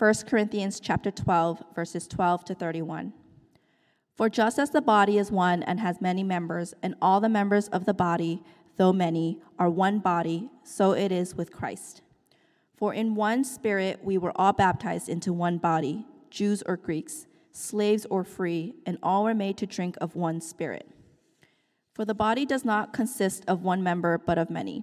1 Corinthians chapter 12 verses 12 to 31. For just as the body is one and has many members, and all the members of the body, though many, are one body, so it is with Christ. For in one spirit we were all baptized into one body, Jews or Greeks, slaves or free, and all were made to drink of one spirit. For the body does not consist of one member, but of many.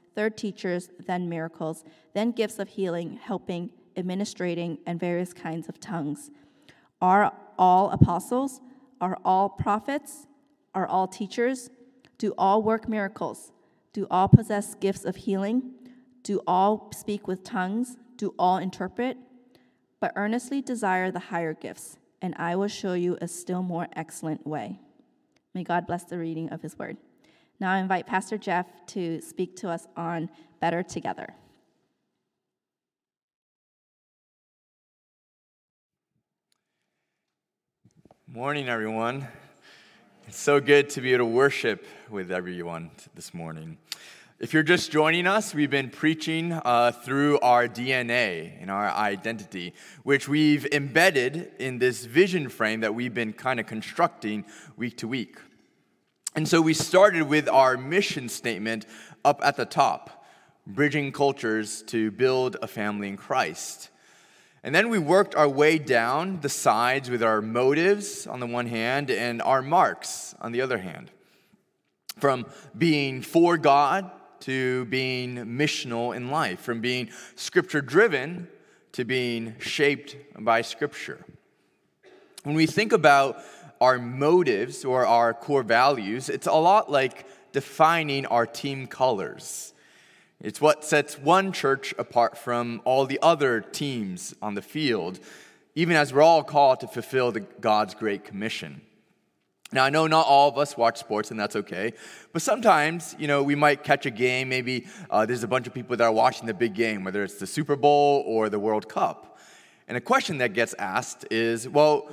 third teachers, then miracles, then gifts of healing, helping, administrating, and various kinds of tongues. Are all apostles? Are all prophets? Are all teachers? Do all work miracles? Do all possess gifts of healing? Do all speak with tongues? Do all interpret? But earnestly desire the higher gifts, and I will show you a still more excellent way. May God bless the reading of his word. Now I invite Pastor Jeff to speak to us on Better Together. Morning, everyone. It's so good to be able to worship with everyone this morning. If you're just joining us, we've been preaching uh, through our DNA and our identity, which we've embedded in this vision frame that we've been kind of constructing week to week. And so we started with our mission statement up at the top bridging cultures to build a family in Christ. And then we worked our way down the sides with our motives on the one hand and our marks on the other hand. From being for God to being missional in life, from being scripture driven to being shaped by scripture. When we think about our motives or our core values, it's a lot like defining our team colors. It's what sets one church apart from all the other teams on the field, even as we're all called to fulfill the, God's great commission. Now, I know not all of us watch sports, and that's okay. But sometimes, you know, we might catch a game. Maybe uh, there's a bunch of people that are watching the big game, whether it's the Super Bowl or the World Cup. And a question that gets asked is, well,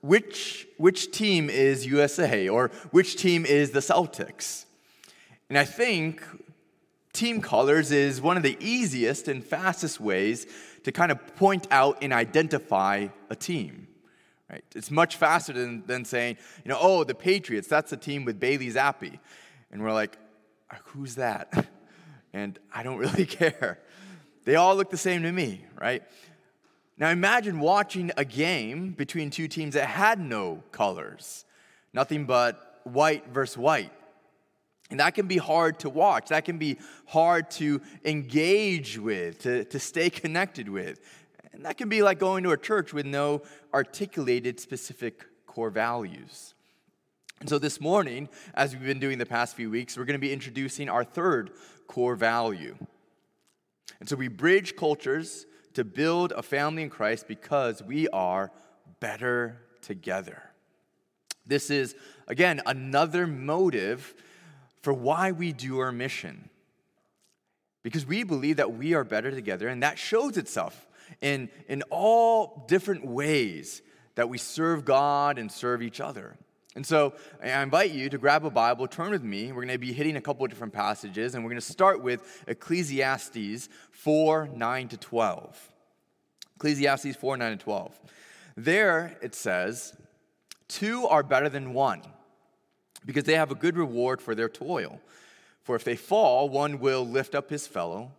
which, which team is USA or which team is the Celtics? And I think team colors is one of the easiest and fastest ways to kind of point out and identify a team. Right? It's much faster than, than saying, you know, oh, the Patriots, that's the team with Bailey Zappe. And we're like, uh, who's that? And I don't really care. They all look the same to me, right? Now imagine watching a game between two teams that had no colors, nothing but white versus white. And that can be hard to watch. That can be hard to engage with, to, to stay connected with. And that can be like going to a church with no articulated specific core values. And so this morning, as we've been doing the past few weeks, we're going to be introducing our third core value. And so we bridge cultures to build a family in Christ because we are better together. This is, again, another motive for why we do our mission. Because we believe that we are better together, and that shows itself in, in all different ways that we serve God and serve each other. And so I invite you to grab a Bible, turn with me. We're going to be hitting a couple of different passages, and we're going to start with Ecclesiastes 4 9 to 12. Ecclesiastes 4 9 to 12. There it says, Two are better than one, because they have a good reward for their toil. For if they fall, one will lift up his fellow.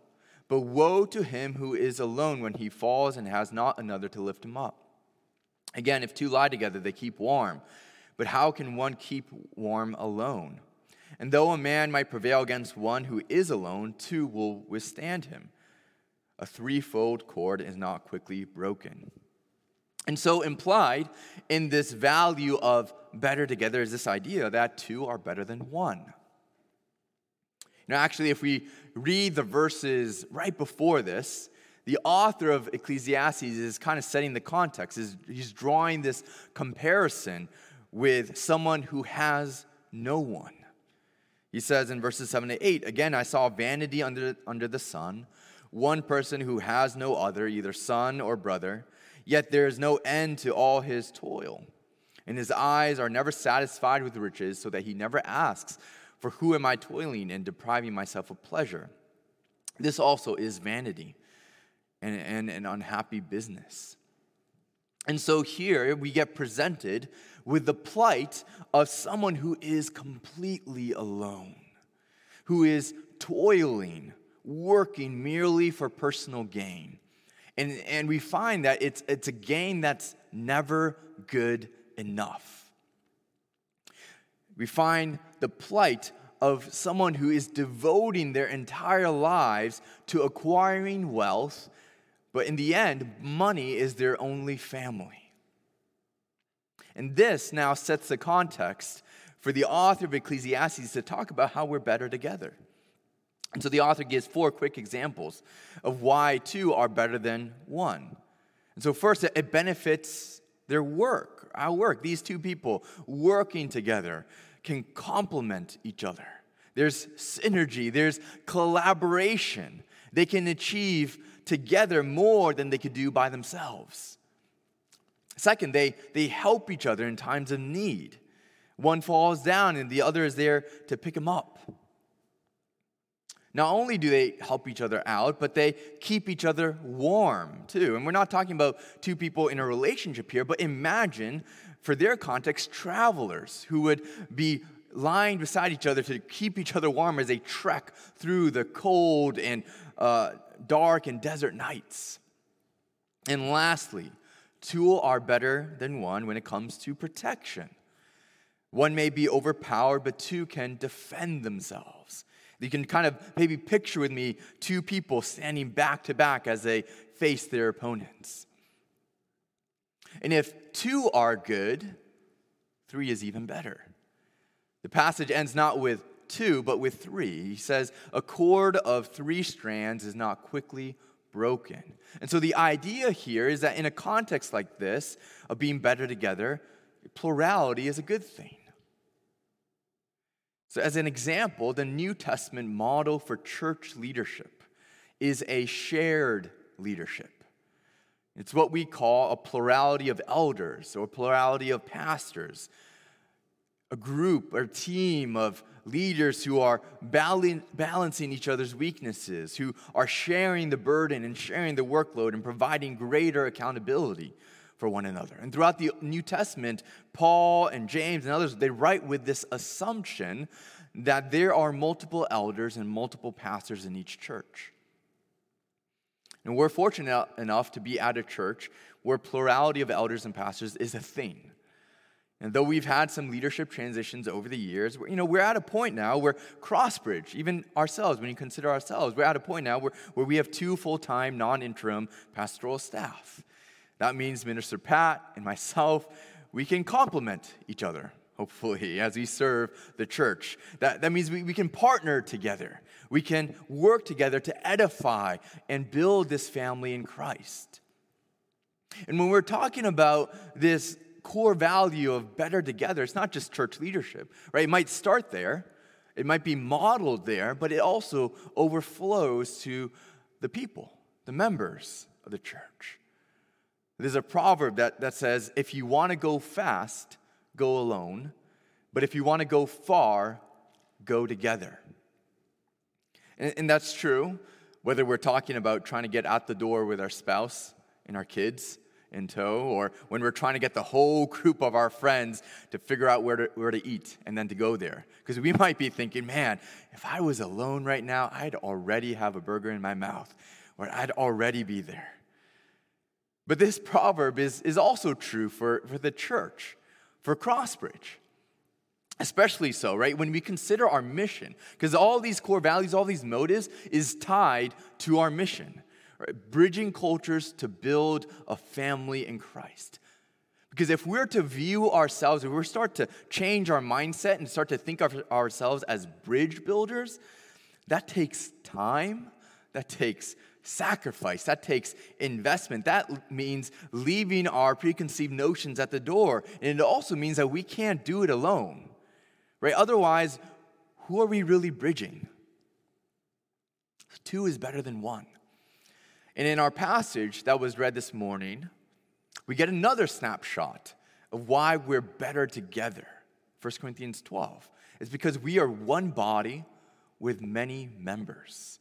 But woe to him who is alone when he falls and has not another to lift him up. Again, if two lie together, they keep warm. But how can one keep warm alone? And though a man might prevail against one who is alone, two will withstand him. A threefold cord is not quickly broken. And so, implied in this value of better together is this idea that two are better than one. Now, actually, if we read the verses right before this, the author of Ecclesiastes is kind of setting the context. He's drawing this comparison with someone who has no one. He says in verses 7 to 8, Again, I saw vanity under, under the sun, one person who has no other, either son or brother, yet there is no end to all his toil. And his eyes are never satisfied with riches, so that he never asks, For who am I toiling and depriving myself of pleasure? This also is vanity and, and an unhappy business. And so here we get presented with the plight of someone who is completely alone, who is toiling, working merely for personal gain. And, and we find that it's, it's a gain that's never good enough. We find the plight of someone who is devoting their entire lives to acquiring wealth, but in the end, money is their only family. And this now sets the context for the author of Ecclesiastes to talk about how we're better together. And so the author gives four quick examples of why two are better than one. And so, first, it benefits their work, our work. These two people working together can complement each other. There's synergy, there's collaboration. They can achieve together more than they could do by themselves. Second, they, they help each other in times of need. One falls down and the other is there to pick him up. Not only do they help each other out, but they keep each other warm too. And we're not talking about two people in a relationship here, but imagine, for their context, travelers who would be lying beside each other to keep each other warm as they trek through the cold and uh, dark and desert nights. And lastly, Two are better than one when it comes to protection. One may be overpowered, but two can defend themselves. You can kind of maybe picture with me two people standing back to back as they face their opponents. And if two are good, three is even better. The passage ends not with two, but with three. He says, A cord of three strands is not quickly broken. And so the idea here is that in a context like this, of being better together, plurality is a good thing. So, as an example, the New Testament model for church leadership is a shared leadership. It's what we call a plurality of elders or plurality of pastors, a group or team of leaders who are balancing each other's weaknesses, who are sharing the burden and sharing the workload and providing greater accountability for one another. And throughout the New Testament, Paul and James and others, they write with this assumption that there are multiple elders and multiple pastors in each church. And we're fortunate enough to be at a church where plurality of elders and pastors is a thing. And though we've had some leadership transitions over the years, you know, we're at a point now where Crossbridge, even ourselves, when you consider ourselves, we're at a point now where, where we have two full-time, non-interim pastoral staff. That means Minister Pat and myself, we can complement each other, hopefully, as we serve the church. That, that means we, we can partner together. We can work together to edify and build this family in Christ. And when we're talking about this core value of better together, it's not just church leadership, right? It might start there, it might be modeled there, but it also overflows to the people, the members of the church. There's a proverb that, that says, if you want to go fast, go alone, but if you want to go far, go together. And, and that's true, whether we're talking about trying to get out the door with our spouse and our kids in tow, or when we're trying to get the whole group of our friends to figure out where to, where to eat and then to go there. Because we might be thinking, man, if I was alone right now, I'd already have a burger in my mouth, or I'd already be there. But this proverb is, is also true for, for the church, for Crossbridge. Especially so, right? When we consider our mission, because all these core values, all these motives is tied to our mission, right? Bridging cultures to build a family in Christ. Because if we're to view ourselves, if we start to change our mindset and start to think of ourselves as bridge builders, that takes time, that takes sacrifice, that takes investment. That means leaving our preconceived notions at the door. And it also means that we can't do it alone, right? Otherwise, who are we really bridging? Two is better than one. And in our passage that was read this morning, we get another snapshot of why we're better together. 1 Corinthians 12. It's because we are one body with many members.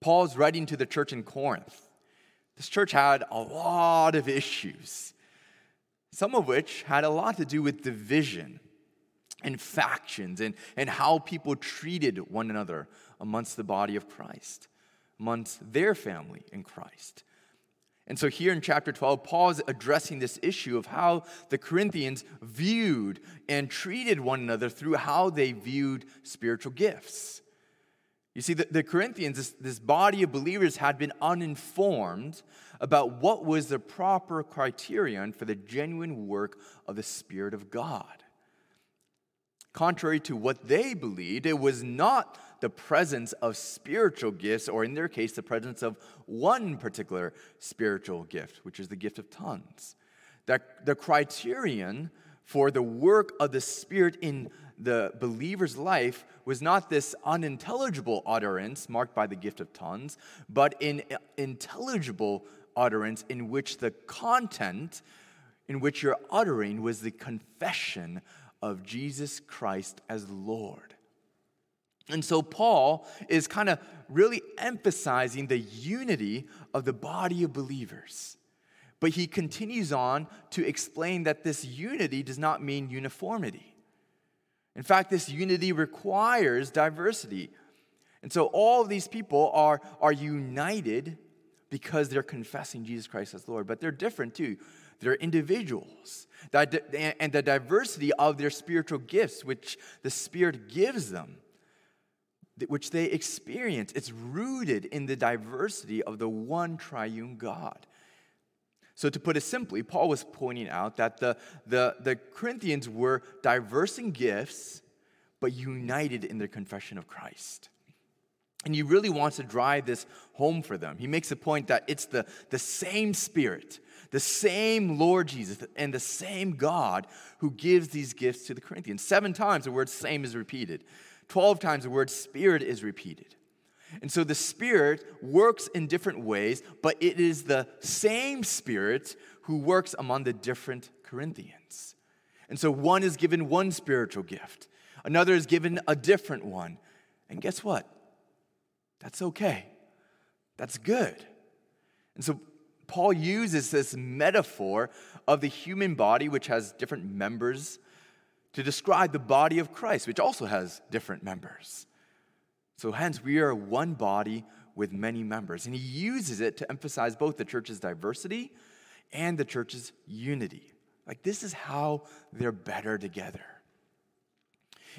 Paul's writing to the church in Corinth. This church had a lot of issues, some of which had a lot to do with division and factions and, and how people treated one another amongst the body of Christ, amongst their family in Christ. And so, here in chapter 12, Paul is addressing this issue of how the Corinthians viewed and treated one another through how they viewed spiritual gifts. You see, the, the Corinthians, this, this body of believers, had been uninformed about what was the proper criterion for the genuine work of the Spirit of God. Contrary to what they believed, it was not the presence of spiritual gifts, or in their case, the presence of one particular spiritual gift, which is the gift of tongues. That the criterion for the work of the Spirit in the believer's life was not this unintelligible utterance marked by the gift of tongues, but an intelligible utterance in which the content in which you're uttering was the confession of Jesus Christ as Lord. And so Paul is kind of really emphasizing the unity of the body of believers. But he continues on to explain that this unity does not mean uniformity. In fact, this unity requires diversity. And so all of these people are, are united because they're confessing Jesus Christ as Lord, but they're different too. They're individuals. And the diversity of their spiritual gifts, which the Spirit gives them, which they experience, it's rooted in the diversity of the one triune God. So, to put it simply, Paul was pointing out that the, the, the Corinthians were diverse in gifts, but united in their confession of Christ. And he really wants to drive this home for them. He makes the point that it's the, the same Spirit, the same Lord Jesus, and the same God who gives these gifts to the Corinthians. Seven times the word same is repeated, 12 times the word Spirit is repeated. And so the Spirit works in different ways, but it is the same Spirit who works among the different Corinthians. And so one is given one spiritual gift, another is given a different one. And guess what? That's okay. That's good. And so Paul uses this metaphor of the human body, which has different members, to describe the body of Christ, which also has different members. So, hence, we are one body with many members. And he uses it to emphasize both the church's diversity and the church's unity. Like, this is how they're better together.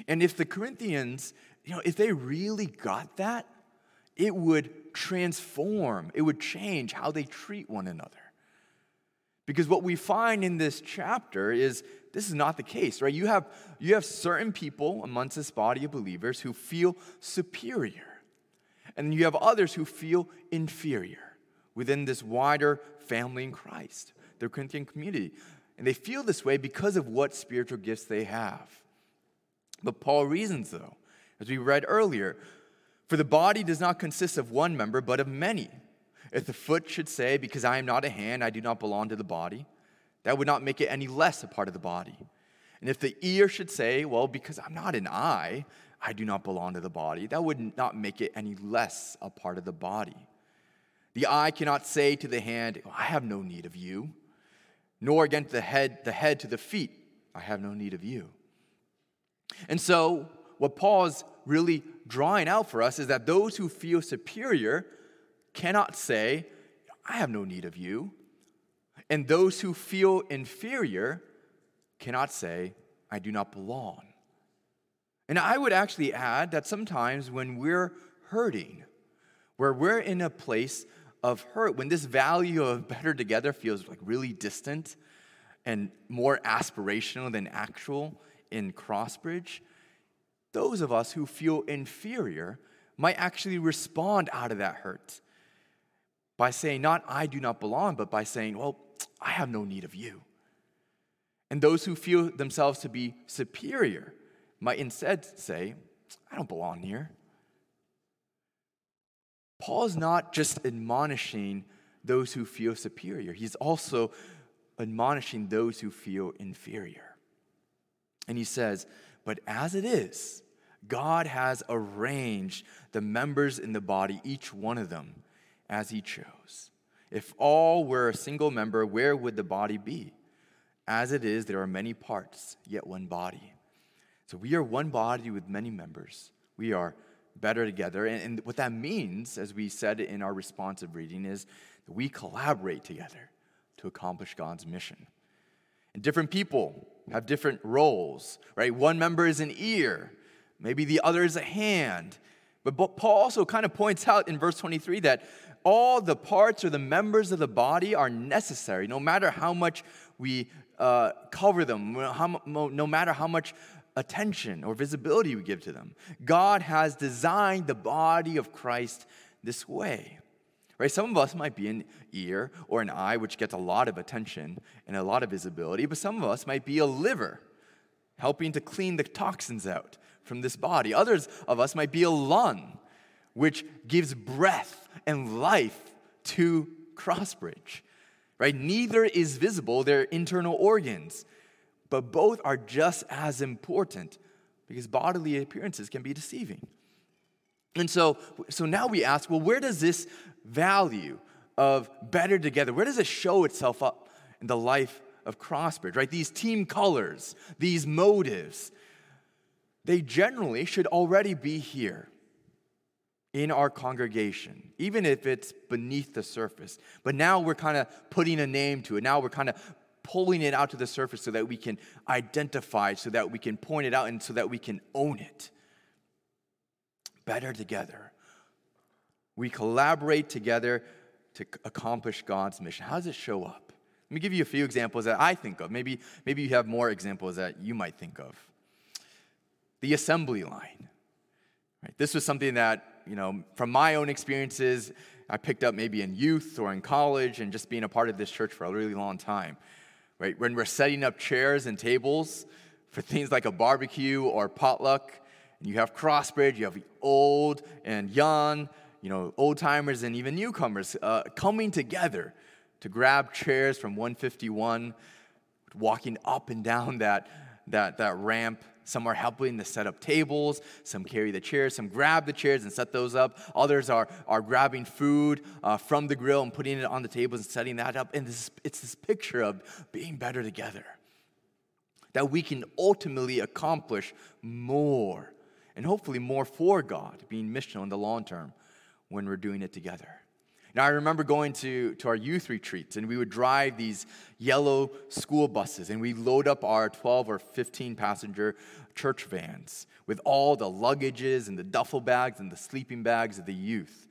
And if the Corinthians, you know, if they really got that, it would transform, it would change how they treat one another. Because what we find in this chapter is this is not the case, right? You have, you have certain people amongst this body of believers who feel superior, and you have others who feel inferior within this wider family in Christ, the Corinthian community. And they feel this way because of what spiritual gifts they have. But Paul reasons, though, as we read earlier, for the body does not consist of one member, but of many. If the foot should say, Because I am not a hand, I do not belong to the body, that would not make it any less a part of the body. And if the ear should say, Well, because I'm not an eye, I do not belong to the body, that would not make it any less a part of the body. The eye cannot say to the hand, I have no need of you, nor again to the head, the head to the feet, I have no need of you. And so, what Paul is really drawing out for us is that those who feel superior cannot say, I have no need of you. And those who feel inferior cannot say, I do not belong. And I would actually add that sometimes when we're hurting, where we're in a place of hurt, when this value of better together feels like really distant and more aspirational than actual in Crossbridge, those of us who feel inferior might actually respond out of that hurt by saying, not I do not belong, but by saying, well, I have no need of you. And those who feel themselves to be superior might instead say, I don't belong here. Paul is not just admonishing those who feel superior, he's also admonishing those who feel inferior. And he says, But as it is, God has arranged the members in the body, each one of them, as he chose. If all were a single member, where would the body be? As it is, there are many parts, yet one body. So we are one body with many members. We are better together. And, and what that means, as we said in our responsive reading, is that we collaborate together to accomplish God's mission. And different people have different roles, right? One member is an ear, maybe the other is a hand. But Paul also kind of points out in verse 23 that all the parts or the members of the body are necessary, no matter how much we uh, cover them, no matter how much attention or visibility we give to them. God has designed the body of Christ this way. Right? Some of us might be an ear or an eye, which gets a lot of attention and a lot of visibility, but some of us might be a liver, helping to clean the toxins out from this body. Others of us might be a lung, which gives breath and life to Crossbridge. Right? Neither is visible, they're internal organs but both are just as important because bodily appearances can be deceiving. And so, so now we ask, well, where does this value of better together, where does it show itself up in the life of Crossbridge, right? These team colors, these motives, they generally should already be here in our congregation, even if it's beneath the surface. But now we're kind of putting a name to it. Now we're kind of pulling it out to the surface so that we can identify, so that we can point it out, and so that we can own it. Better together. We collaborate together to accomplish God's mission. How does it show up? Let me give you a few examples that I think of. Maybe, maybe you have more examples that you might think of. The assembly line. Right? This was something that, you know, from my own experiences, I picked up maybe in youth or in college and just being a part of this church for a really long time right? When we're setting up chairs and tables for things like a barbecue or potluck, and you have Crossbridge, you have old and young, you know, old timers and even newcomers uh, coming together to grab chairs from 151, walking up and down that, that, that ramp some are helping to set up tables. Some carry the chairs. Some grab the chairs and set those up. Others are, are grabbing food uh, from the grill and putting it on the tables and setting that up. And this, it's this picture of being better together. That we can ultimately accomplish more and hopefully more for God, being missional in the long term when we're doing it together. Now, I remember going to, to our youth retreats, and we would drive these yellow school buses, and we load up our 12 or 15 passenger church vans with all the luggages and the duffel bags and the sleeping bags of the youth.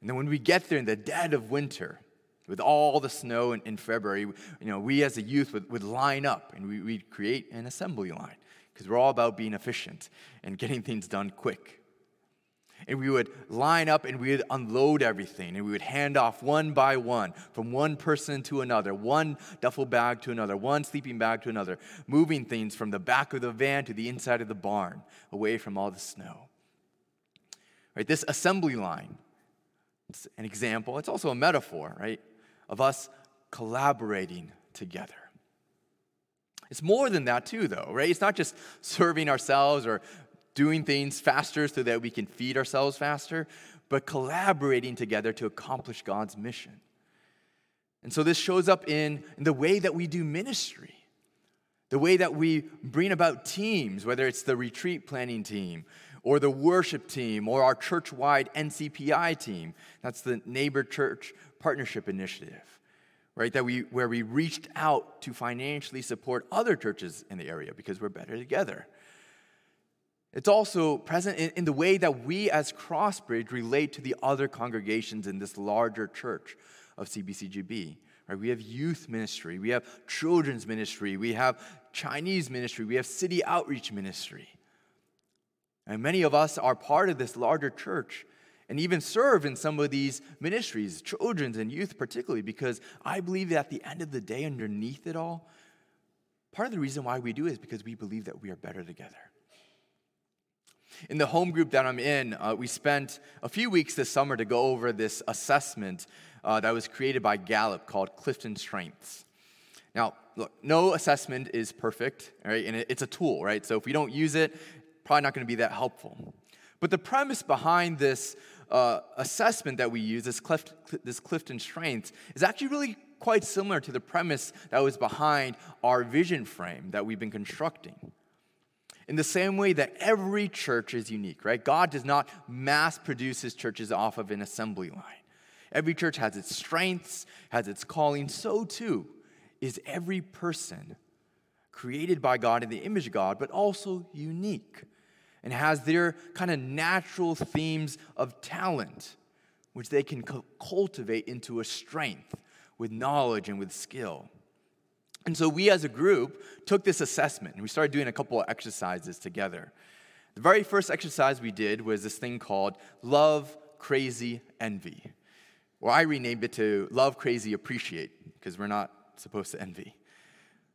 And then when we get there in the dead of winter, with all the snow in, in February, you know, we as a youth would, would line up and we, we'd create an assembly line because we're all about being efficient and getting things done quick and we would line up and we would unload everything and we would hand off one by one from one person to another, one duffel bag to another, one sleeping bag to another, moving things from the back of the van to the inside of the barn away from all the snow. Right, this assembly line It's an example, it's also a metaphor, right, of us collaborating together. It's more than that, too, though, right? It's not just serving ourselves or doing things faster so that we can feed ourselves faster, but collaborating together to accomplish God's mission. And so this shows up in, in the way that we do ministry, the way that we bring about teams, whether it's the retreat planning team or the worship team or our church wide NCPI team. That's the Neighbor Church Partnership Initiative, right? That we, where we reached out to financially support other churches in the area because we're better together. It's also present in, in the way that we as Crossbridge relate to the other congregations in this larger church of CBCGB. Right? We have youth ministry, we have children's ministry, we have Chinese ministry, we have city outreach ministry. And many of us are part of this larger church and even serve in some of these ministries, children's and youth particularly, because I believe that at the end of the day, underneath it all, part of the reason why we do is because we believe that we are better together. In the home group that I'm in, uh, we spent a few weeks this summer to go over this assessment uh, that was created by Gallup called Clifton Strengths. Now, look, no assessment is perfect, right? And it's a tool, right? So if we don't use it, probably not going to be that helpful. But the premise behind this uh, assessment that we use, this, this Clifton Strengths, is actually really quite similar to the premise that was behind our vision frame that we've been constructing in the same way that every church is unique, right? God does not mass produce his churches off of an assembly line. Every church has its strengths, has its calling. So too is every person created by God in the image of God, but also unique and has their kind of natural themes of talent, which they can cultivate into a strength with knowledge and with skill. And so we as a group took this assessment and we started doing a couple of exercises together. The very first exercise we did was this thing called Love, Crazy, Envy. Or I renamed it to Love, Crazy, Appreciate, because we're not supposed to envy.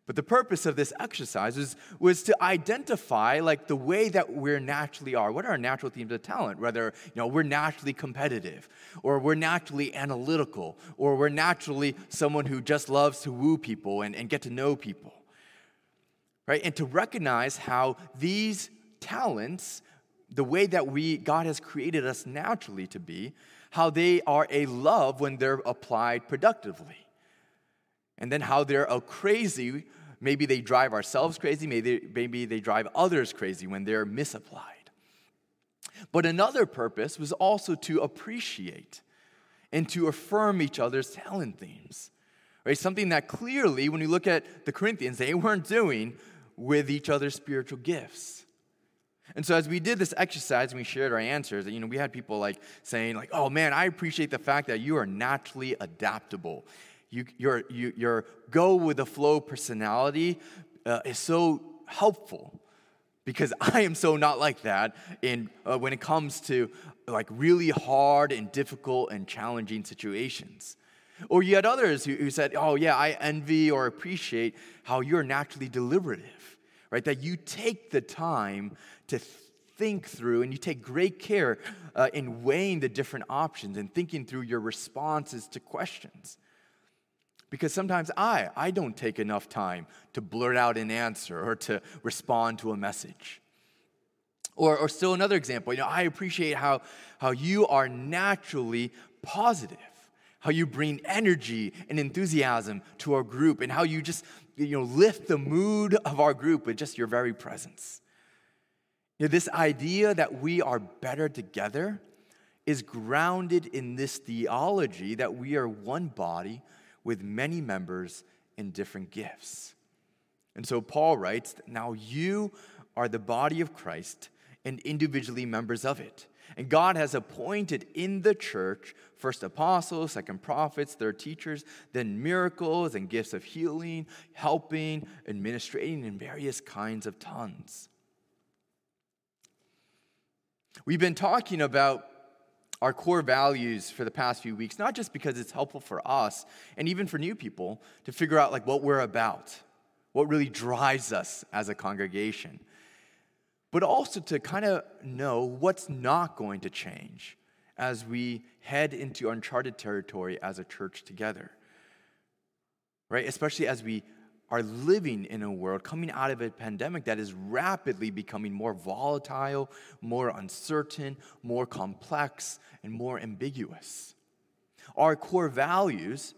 But the purpose of this exercise was, was to identify like the way that we're naturally are. What are our natural themes of talent? Whether you know we're naturally competitive, or we're naturally analytical, or we're naturally someone who just loves to woo people and, and get to know people. Right? And to recognize how these talents, the way that we God has created us naturally to be, how they are a love when they're applied productively and then how they're a crazy maybe they drive ourselves crazy maybe they, maybe they drive others crazy when they're misapplied. But another purpose was also to appreciate and to affirm each other's talent themes right? Something that clearly when you look at the corinthians they weren't doing with each other's spiritual gifts. And so as we did this exercise and we shared our answers, you know, we had people like saying like, "Oh man, I appreciate the fact that you are naturally adaptable you, your, you, your go with the flow personality uh, is so helpful because I am so not like that in, uh, when it comes to like really hard and difficult and challenging situations. Or you had others who, who said, Oh, yeah, I envy or appreciate how you're naturally deliberative, right? That you take the time to think through and you take great care uh, in weighing the different options and thinking through your responses to questions. Because sometimes I, I don't take enough time to blurt out an answer or to respond to a message. Or, or still another example, you know, I appreciate how, how you are naturally positive, how you bring energy and enthusiasm to our group, and how you just, you know, lift the mood of our group with just your very presence. You know, this idea that we are better together is grounded in this theology that we are one body with many members in different gifts. And so Paul writes, Now you are the body of Christ and individually members of it. And God has appointed in the church first apostles, second prophets, third teachers, then miracles and gifts of healing, helping, administrating, and various kinds of tongues. We've been talking about our core values for the past few weeks, not just because it's helpful for us and even for new people to figure out like what we're about, what really drives us as a congregation, but also to kind of know what's not going to change as we head into uncharted territory as a church together. Right? Especially as we are living in a world coming out of a pandemic that is rapidly becoming more volatile, more uncertain, more complex, and more ambiguous. Our core values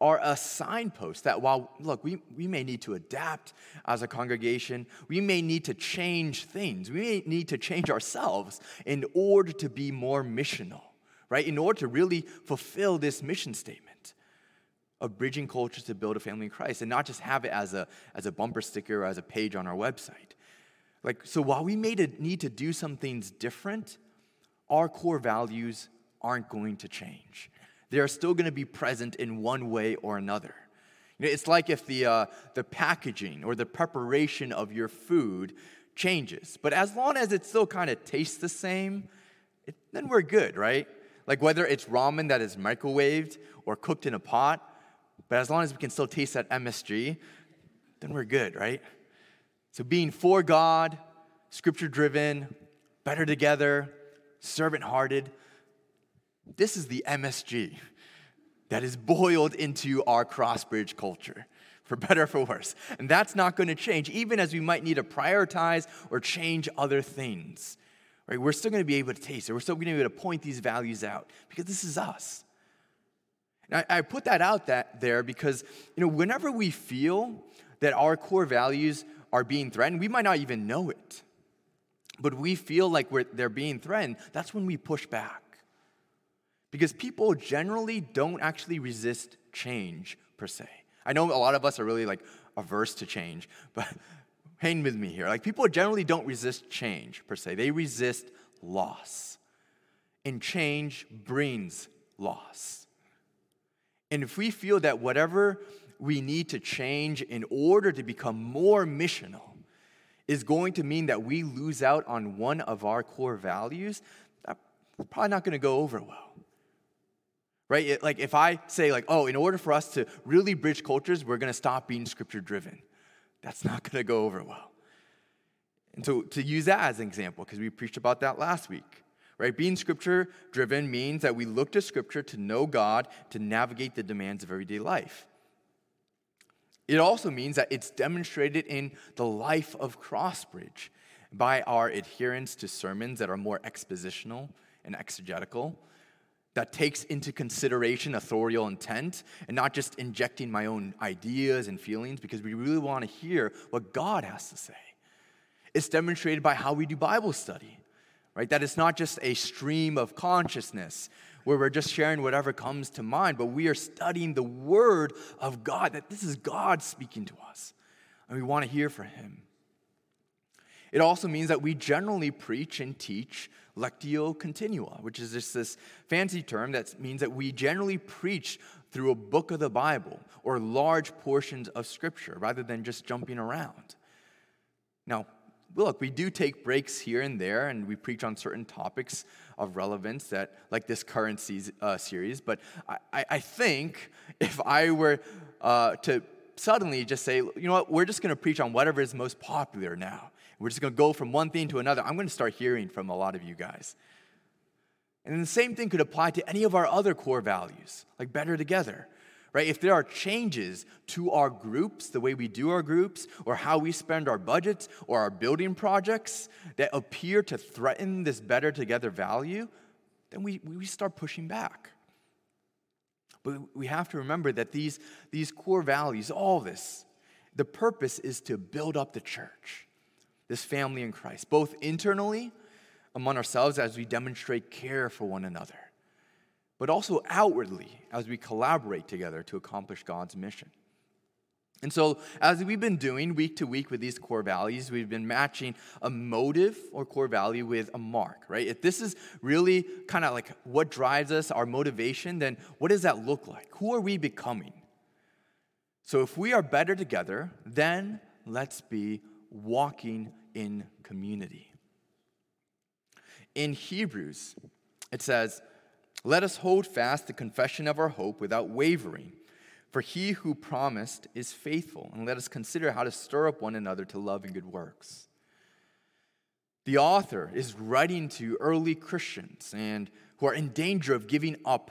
are a signpost that while, look, we, we may need to adapt as a congregation, we may need to change things, we may need to change ourselves in order to be more missional, right? In order to really fulfill this mission statement of bridging cultures to build a family in Christ and not just have it as a, as a bumper sticker or as a page on our website. Like, so while we may need to do some things different, our core values aren't going to change they are still going to be present in one way or another. You know, it's like if the, uh, the packaging or the preparation of your food changes, but as long as it still kind of tastes the same, it, then we're good, right? Like whether it's ramen that is microwaved or cooked in a pot, but as long as we can still taste that MSG, then we're good, right? So being for God, scripture driven, better together, servant hearted, this is the MSG that is boiled into our crossbridge culture, for better or for worse. And that's not going to change, even as we might need to prioritize or change other things. Right? We're still going to be able to taste it. We're still going to be able to point these values out because this is us. I, I put that out that there because you know whenever we feel that our core values are being threatened, we might not even know it. But we feel like they're being threatened, that's when we push back. Because people generally don't actually resist change per se. I know a lot of us are really like averse to change, but hang with me here. Like people generally don't resist change per se. They resist loss. And change brings loss. And if we feel that whatever we need to change in order to become more missional is going to mean that we lose out on one of our core values, that's probably not going to go over well right? It, like if I say like, oh, in order for us to really bridge cultures, we're going to stop being scripture driven. That's not going to go over well. And so to use that as an example, because we preached about that last week, right? Being scripture driven means that we look to scripture to know God, to navigate the demands of everyday life. It also means that it's demonstrated in the life of Crossbridge by our adherence to sermons that are more expositional and exegetical, that takes into consideration authorial intent and not just injecting my own ideas and feelings because we really want to hear what God has to say. It's demonstrated by how we do Bible study, right? That it's not just a stream of consciousness where we're just sharing whatever comes to mind, but we are studying the Word of God, that this is God speaking to us, and we want to hear from Him. It also means that we generally preach and teach lectio continua, which is just this fancy term that means that we generally preach through a book of the Bible or large portions of Scripture rather than just jumping around. Now, look, we do take breaks here and there, and we preach on certain topics of relevance that, like this current uh, series. But I, I, think if I were uh, to suddenly just say, you know what, we're just going to preach on whatever is most popular now. We're just going to go from one thing to another. I'm going to start hearing from a lot of you guys. And the same thing could apply to any of our other core values, like better together, right? If there are changes to our groups, the way we do our groups, or how we spend our budgets, or our building projects that appear to threaten this better together value, then we, we start pushing back. But we have to remember that these, these core values, all this, the purpose is to build up the church this family in Christ, both internally among ourselves as we demonstrate care for one another, but also outwardly as we collaborate together to accomplish God's mission. And so, as we've been doing week to week with these core values, we've been matching a motive or core value with a mark, right? If this is really kind of like what drives us, our motivation, then what does that look like? Who are we becoming? So, if we are better together, then let's be walking in community. In Hebrews, it says, Let us hold fast the confession of our hope without wavering, for he who promised is faithful, and let us consider how to stir up one another to love and good works. The author is writing to early Christians and who are in danger of giving up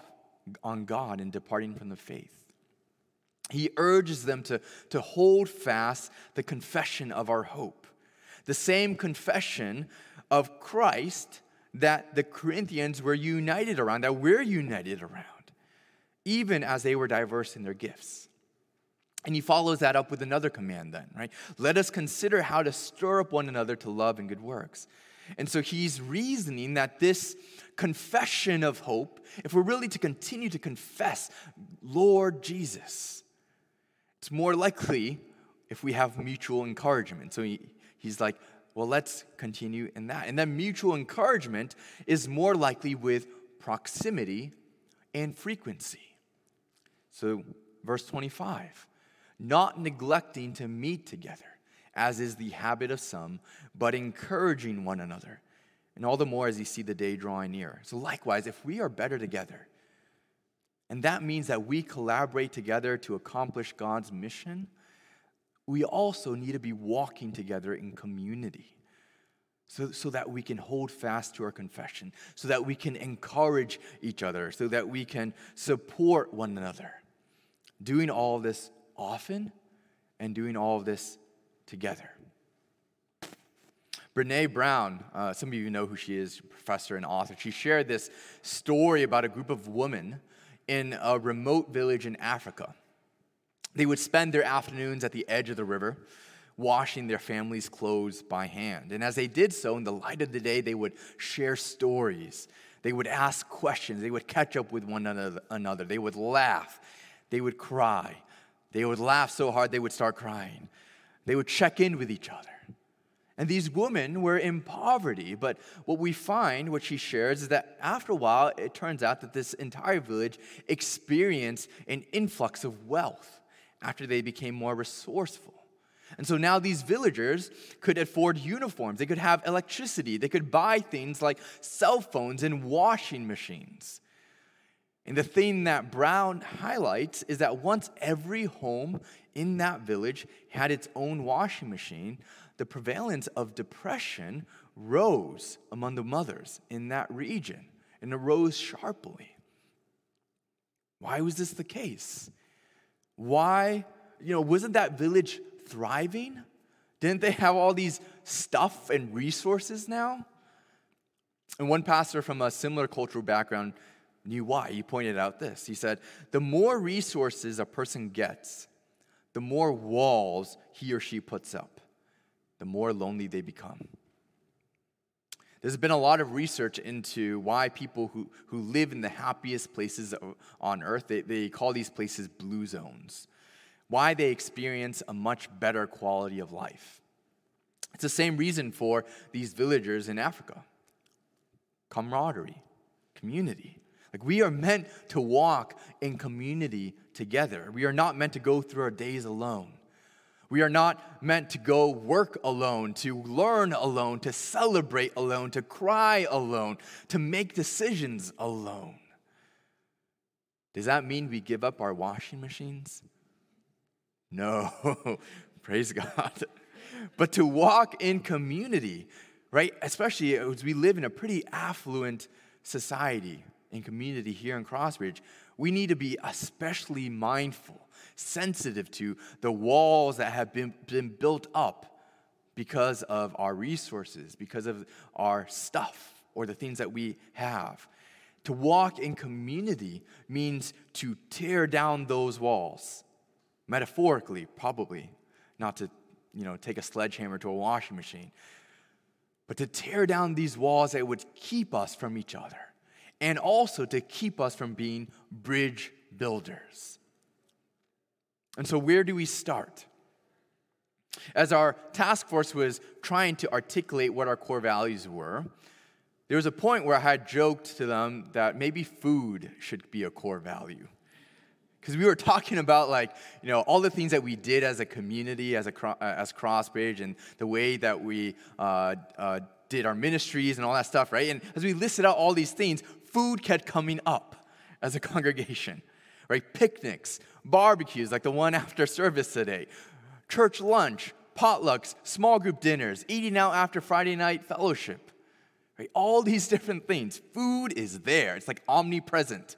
on God and departing from the faith. He urges them to, to hold fast the confession of our hope, the same confession of Christ that the Corinthians were united around, that we're united around, even as they were diverse in their gifts. And he follows that up with another command, then, right? Let us consider how to stir up one another to love and good works. And so he's reasoning that this confession of hope, if we're really to continue to confess, Lord Jesus, it's more likely if we have mutual encouragement. So he, he's like, well, let's continue in that. And then mutual encouragement is more likely with proximity and frequency. So, verse 25 not neglecting to meet together, as is the habit of some, but encouraging one another. And all the more as you see the day drawing near. So, likewise, if we are better together, and that means that we collaborate together to accomplish God's mission, we also need to be walking together in community. So, so that we can hold fast to our confession, so that we can encourage each other, so that we can support one another. Doing all of this often and doing all of this together. Brene Brown, uh, some of you know who she is, professor and author. She shared this story about a group of women in a remote village in Africa. They would spend their afternoons at the edge of the river, washing their family's clothes by hand. And as they did so, in the light of the day, they would share stories. They would ask questions. They would catch up with one another. They would laugh. They would cry. They would laugh so hard they would start crying. They would check in with each other. And these women were in poverty, but what we find, what she shares, is that after a while, it turns out that this entire village experienced an influx of wealth after they became more resourceful. And so now these villagers could afford uniforms, they could have electricity, they could buy things like cell phones and washing machines. And the thing that Brown highlights is that once every home in that village had its own washing machine, the prevalence of depression rose among the mothers in that region, and it rose sharply. Why was this the case? Why, you know, wasn't that village thriving? Didn't they have all these stuff and resources now? And one pastor from a similar cultural background knew why. He pointed out this. He said, The more resources a person gets, the more walls he or she puts up, the more lonely they become. There's been a lot of research into why people who, who live in the happiest places on earth, they, they call these places blue zones, why they experience a much better quality of life. It's the same reason for these villagers in Africa camaraderie, community. Like we are meant to walk in community together. We are not meant to go through our days alone. We are not meant to go work alone, to learn alone, to celebrate alone, to cry alone, to make decisions alone. Does that mean we give up our washing machines? No, praise God. But to walk in community, right? Especially as we live in a pretty affluent society and community here in Crossbridge, we need to be especially mindful, sensitive to the walls that have been, been built up because of our resources, because of our stuff, or the things that we have. To walk in community means to tear down those walls, metaphorically, probably, not to you know, take a sledgehammer to a washing machine, but to tear down these walls that would keep us from each other and also to keep us from being bridge builders. And so, where do we start? As our task force was trying to articulate what our core values were, there was a point where I had joked to them that maybe food should be a core value. Because we were talking about like, you know, all the things that we did as a community, as, a, as Crossbridge, and the way that we uh, uh, did our ministries and all that stuff, right? And as we listed out all these things, food kept coming up as a congregation, right? Picnics, barbecues like the one after service today, church lunch, potlucks, small group dinners, eating out after Friday night fellowship. Right? All these different things. Food is there, it's like omnipresent.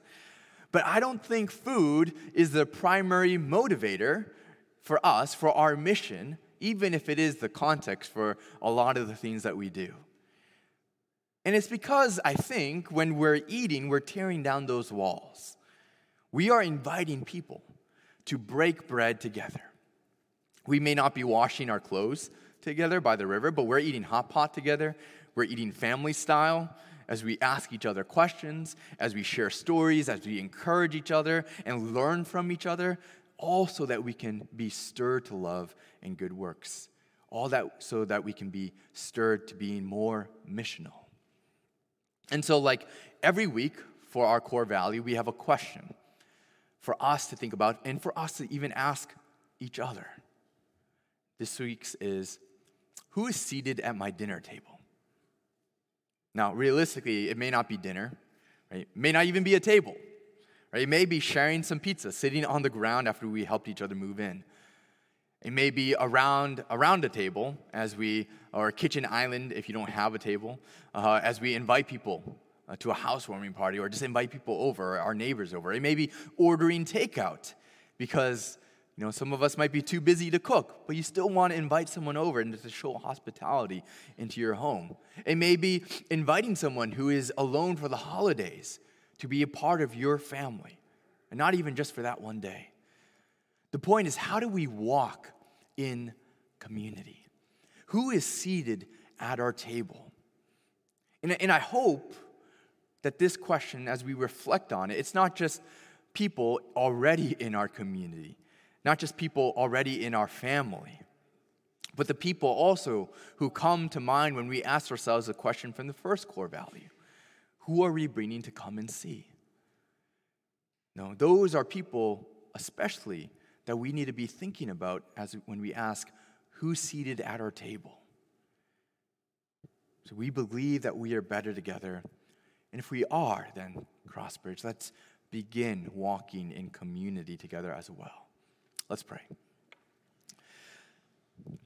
But I don't think food is the primary motivator for us, for our mission, even if it is the context for a lot of the things that we do. And it's because I think when we're eating, we're tearing down those walls. We are inviting people to break bread together. We may not be washing our clothes together by the river, but we're eating hot pot together. We're eating family style as we ask each other questions, as we share stories, as we encourage each other and learn from each other, all so that we can be stirred to love and good works. All that so that we can be stirred to being more missional. And so, like every week for our core value, we have a question for us to think about and for us to even ask each other. This week's is Who is seated at my dinner table? Now, realistically, it may not be dinner, right? It may not even be a table, right? It may be sharing some pizza, sitting on the ground after we helped each other move in. It may be around, around a table as we, or kitchen island if you don't have a table, uh, as we invite people uh, to a housewarming party or just invite people over, our neighbors over. It may be ordering takeout because you know some of us might be too busy to cook, but you still want to invite someone over and to show hospitality into your home. It may be inviting someone who is alone for the holidays to be a part of your family, and not even just for that one day. The point is, how do we walk in community? Who is seated at our table? And, and I hope that this question, as we reflect on it, it's not just people already in our community, not just people already in our family, but the people also who come to mind when we ask ourselves a question from the first core value Who are we bringing to come and see? No, those are people, especially that we need to be thinking about as when we ask, who's seated at our table? So we believe that we are better together. And if we are, then Crossbridge, let's begin walking in community together as well. Let's pray.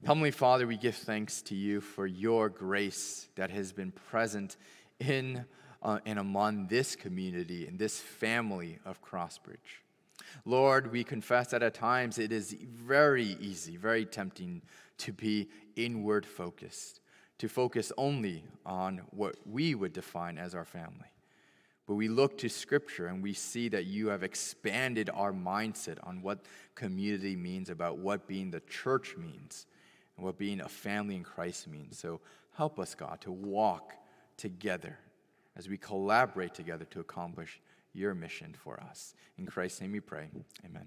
Heavenly Father, we give thanks to you for your grace that has been present in uh, and among this community and this family of Crossbridge. Lord, we confess that at times it is very easy, very tempting to be inward focused, to focus only on what we would define as our family. But we look to Scripture and we see that you have expanded our mindset on what community means, about what being the church means, and what being a family in Christ means. So help us, God, to walk together as we collaborate together to accomplish your mission for us. In Christ's name we pray. Amen.